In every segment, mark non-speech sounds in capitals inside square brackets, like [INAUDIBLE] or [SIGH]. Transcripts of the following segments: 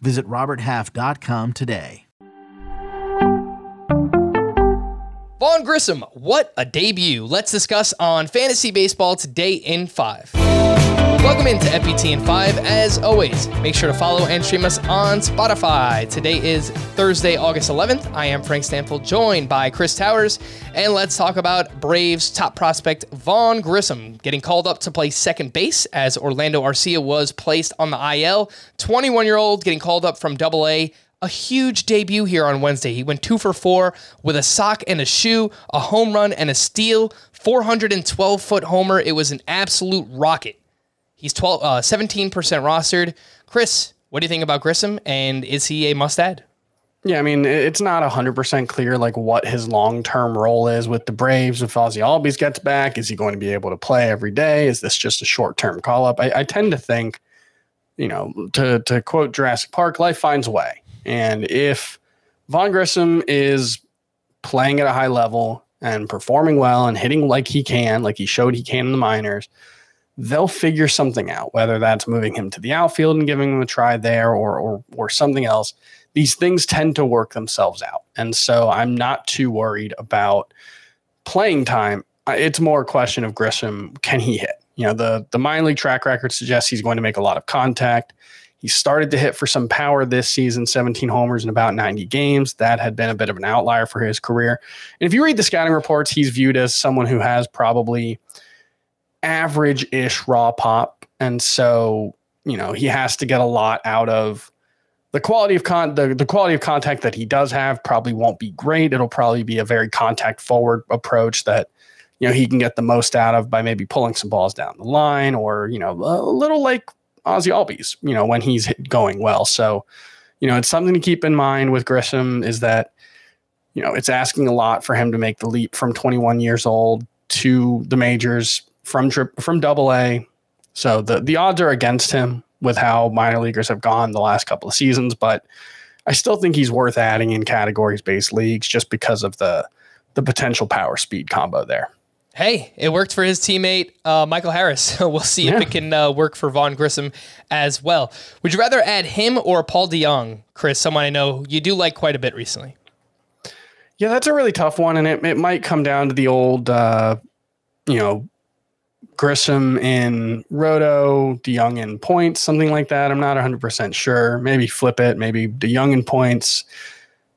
Visit RobertHalf.com today. Vaughn Grissom, what a debut. Let's discuss on Fantasy Baseball today in five. Welcome into FBT in 5. As always, make sure to follow and stream us on Spotify. Today is Thursday, August 11th. I am Frank Stampfl, joined by Chris Towers, and let's talk about Braves top prospect Vaughn Grissom getting called up to play second base as Orlando Arcia was placed on the IL. 21 year old getting called up from Double A a huge debut here on Wednesday. He went two for four with a sock and a shoe, a home run and a steal, 412 foot homer. It was an absolute rocket. He's 12, uh, 17% rostered. Chris, what do you think about Grissom, and is he a must add? Yeah, I mean, it's not 100% clear like what his long-term role is with the Braves. If Ozzy Albies gets back, is he going to be able to play every day? Is this just a short-term call-up? I, I tend to think, you know, to, to quote Jurassic Park, life finds a way. And if Vaughn Grissom is playing at a high level and performing well and hitting like he can, like he showed he can in the minors – they'll figure something out, whether that's moving him to the outfield and giving him a try there or, or, or something else. These things tend to work themselves out. And so I'm not too worried about playing time. It's more a question of Grissom, can he hit? You know, the, the minor league track record suggests he's going to make a lot of contact. He started to hit for some power this season, 17 homers in about 90 games. That had been a bit of an outlier for his career. And if you read the scouting reports, he's viewed as someone who has probably – average ish raw pop. And so, you know, he has to get a lot out of the quality of con the, the quality of contact that he does have probably won't be great. It'll probably be a very contact forward approach that, you know, he can get the most out of by maybe pulling some balls down the line or, you know, a little like Ozzy Albies, you know, when he's going well. So, you know, it's something to keep in mind with Grissom is that, you know, it's asking a lot for him to make the leap from 21 years old to the majors from trip from double A. So the the odds are against him with how minor leaguers have gone the last couple of seasons, but I still think he's worth adding in categories based leagues just because of the the potential power speed combo there. Hey, it worked for his teammate uh, Michael Harris. [LAUGHS] we'll see yeah. if it can uh, work for Vaughn Grissom as well. Would you rather add him or Paul DeJong, Chris? Someone I know you do like quite a bit recently. Yeah, that's a really tough one, and it, it might come down to the old, uh, you know, Grissom in Roto, DeJong in points, something like that. I'm not 100% sure. Maybe flip it. Maybe DeJong in points.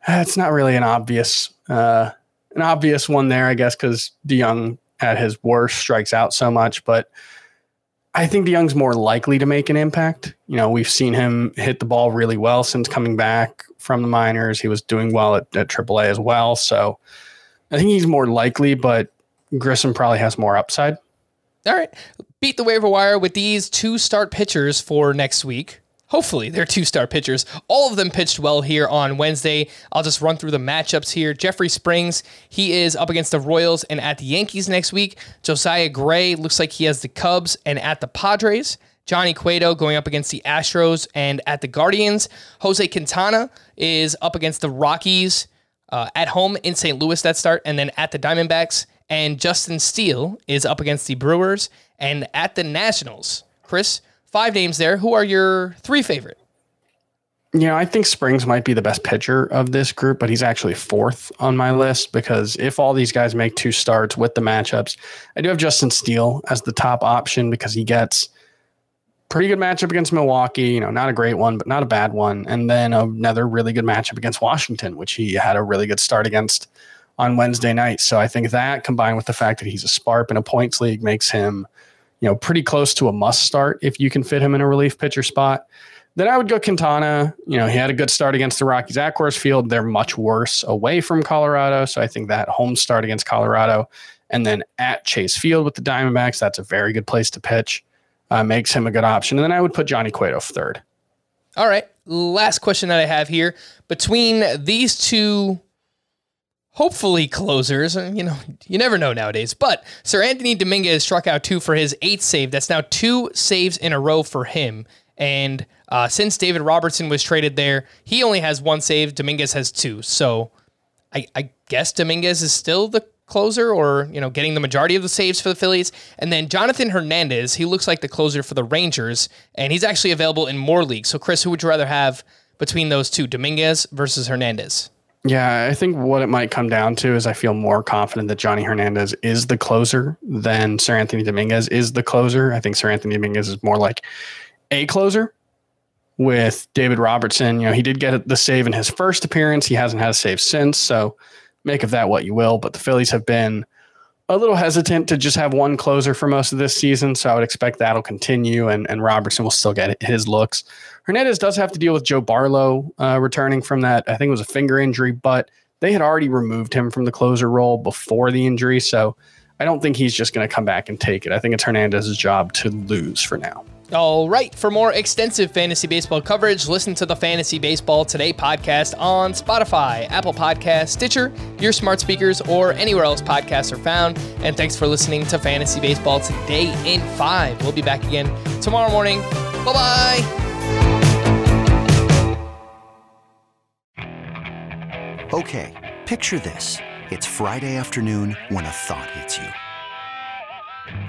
Uh, it's not really an obvious, uh, an obvious one there, I guess, because DeJong at his worst strikes out so much. But I think DeJong's more likely to make an impact. You know, we've seen him hit the ball really well since coming back from the minors. He was doing well at, at AAA as well. So I think he's more likely, but Grissom probably has more upside. All right. Beat the waiver wire with these two start pitchers for next week. Hopefully, they're two star pitchers. All of them pitched well here on Wednesday. I'll just run through the matchups here. Jeffrey Springs, he is up against the Royals and at the Yankees next week. Josiah Gray looks like he has the Cubs and at the Padres. Johnny Cueto going up against the Astros and at the Guardians. Jose Quintana is up against the Rockies uh, at home in St. Louis that start, and then at the Diamondbacks and Justin Steele is up against the Brewers and at the Nationals. Chris, five names there. Who are your three favorite? Know, I think Springs might be the best pitcher of this group, but he's actually fourth on my list because if all these guys make two starts with the matchups, I do have Justin Steele as the top option because he gets pretty good matchup against Milwaukee, you know, not a great one, but not a bad one. And then another really good matchup against Washington, which he had a really good start against on Wednesday night. So I think that combined with the fact that he's a sparp in a points league makes him, you know, pretty close to a must start if you can fit him in a relief pitcher spot. Then I would go Quintana. You know, he had a good start against the Rockies at Coors Field. They're much worse away from Colorado. So I think that home start against Colorado and then at Chase Field with the Diamondbacks, that's a very good place to pitch. Uh, makes him a good option. And then I would put Johnny Cueto third. All right. last question that I have here between these two hopefully closers. You know, you never know nowadays. But Seranthony Dominguez struck out two for his eighth save. That's now two saves in a row for him. And uh, since David Robertson was traded there, he only has one save. Dominguez has two. So I, I guess Dominguez is still the closer or, you know, getting the majority of the saves for the Phillies. And then Jonathan Hernandez, he looks like the closer for the Rangers, and he's actually available in more leagues. So, Chris, who would you rather have between those two, Dominguez versus Hernandez? Yeah, I think what it might come down to is I feel more confident that Johnny Hernandez is the closer than Seranthony Dominguez is the closer. I think Seranthony Dominguez is more like a closer with David Robertson. You know, he did get the save in his first appearance. He hasn't had a save since. So make of that what you will. But the Phillies have been a little hesitant to just have one closer for most of this season. So I would expect that'll continue and, and Robertson will still get his looks. Hernandez does have to deal with Joe Barlow uh, returning from that. I think it was a finger injury, but they had already removed him from the closer role before the injury. So I don't think he's just going to come back and take it. I think it's Hernandez's job to lose for now. All right. For more extensive fantasy baseball coverage, listen to the Fantasy Baseball Today podcast on Spotify, Apple Podcast, Stitcher, your smart speakers, or anywhere else podcasts are found. And thanks for listening to Fantasy Baseball Today in 5. We'll be back again tomorrow morning. Bye bye. Okay, picture this. It's Friday afternoon when a thought hits you.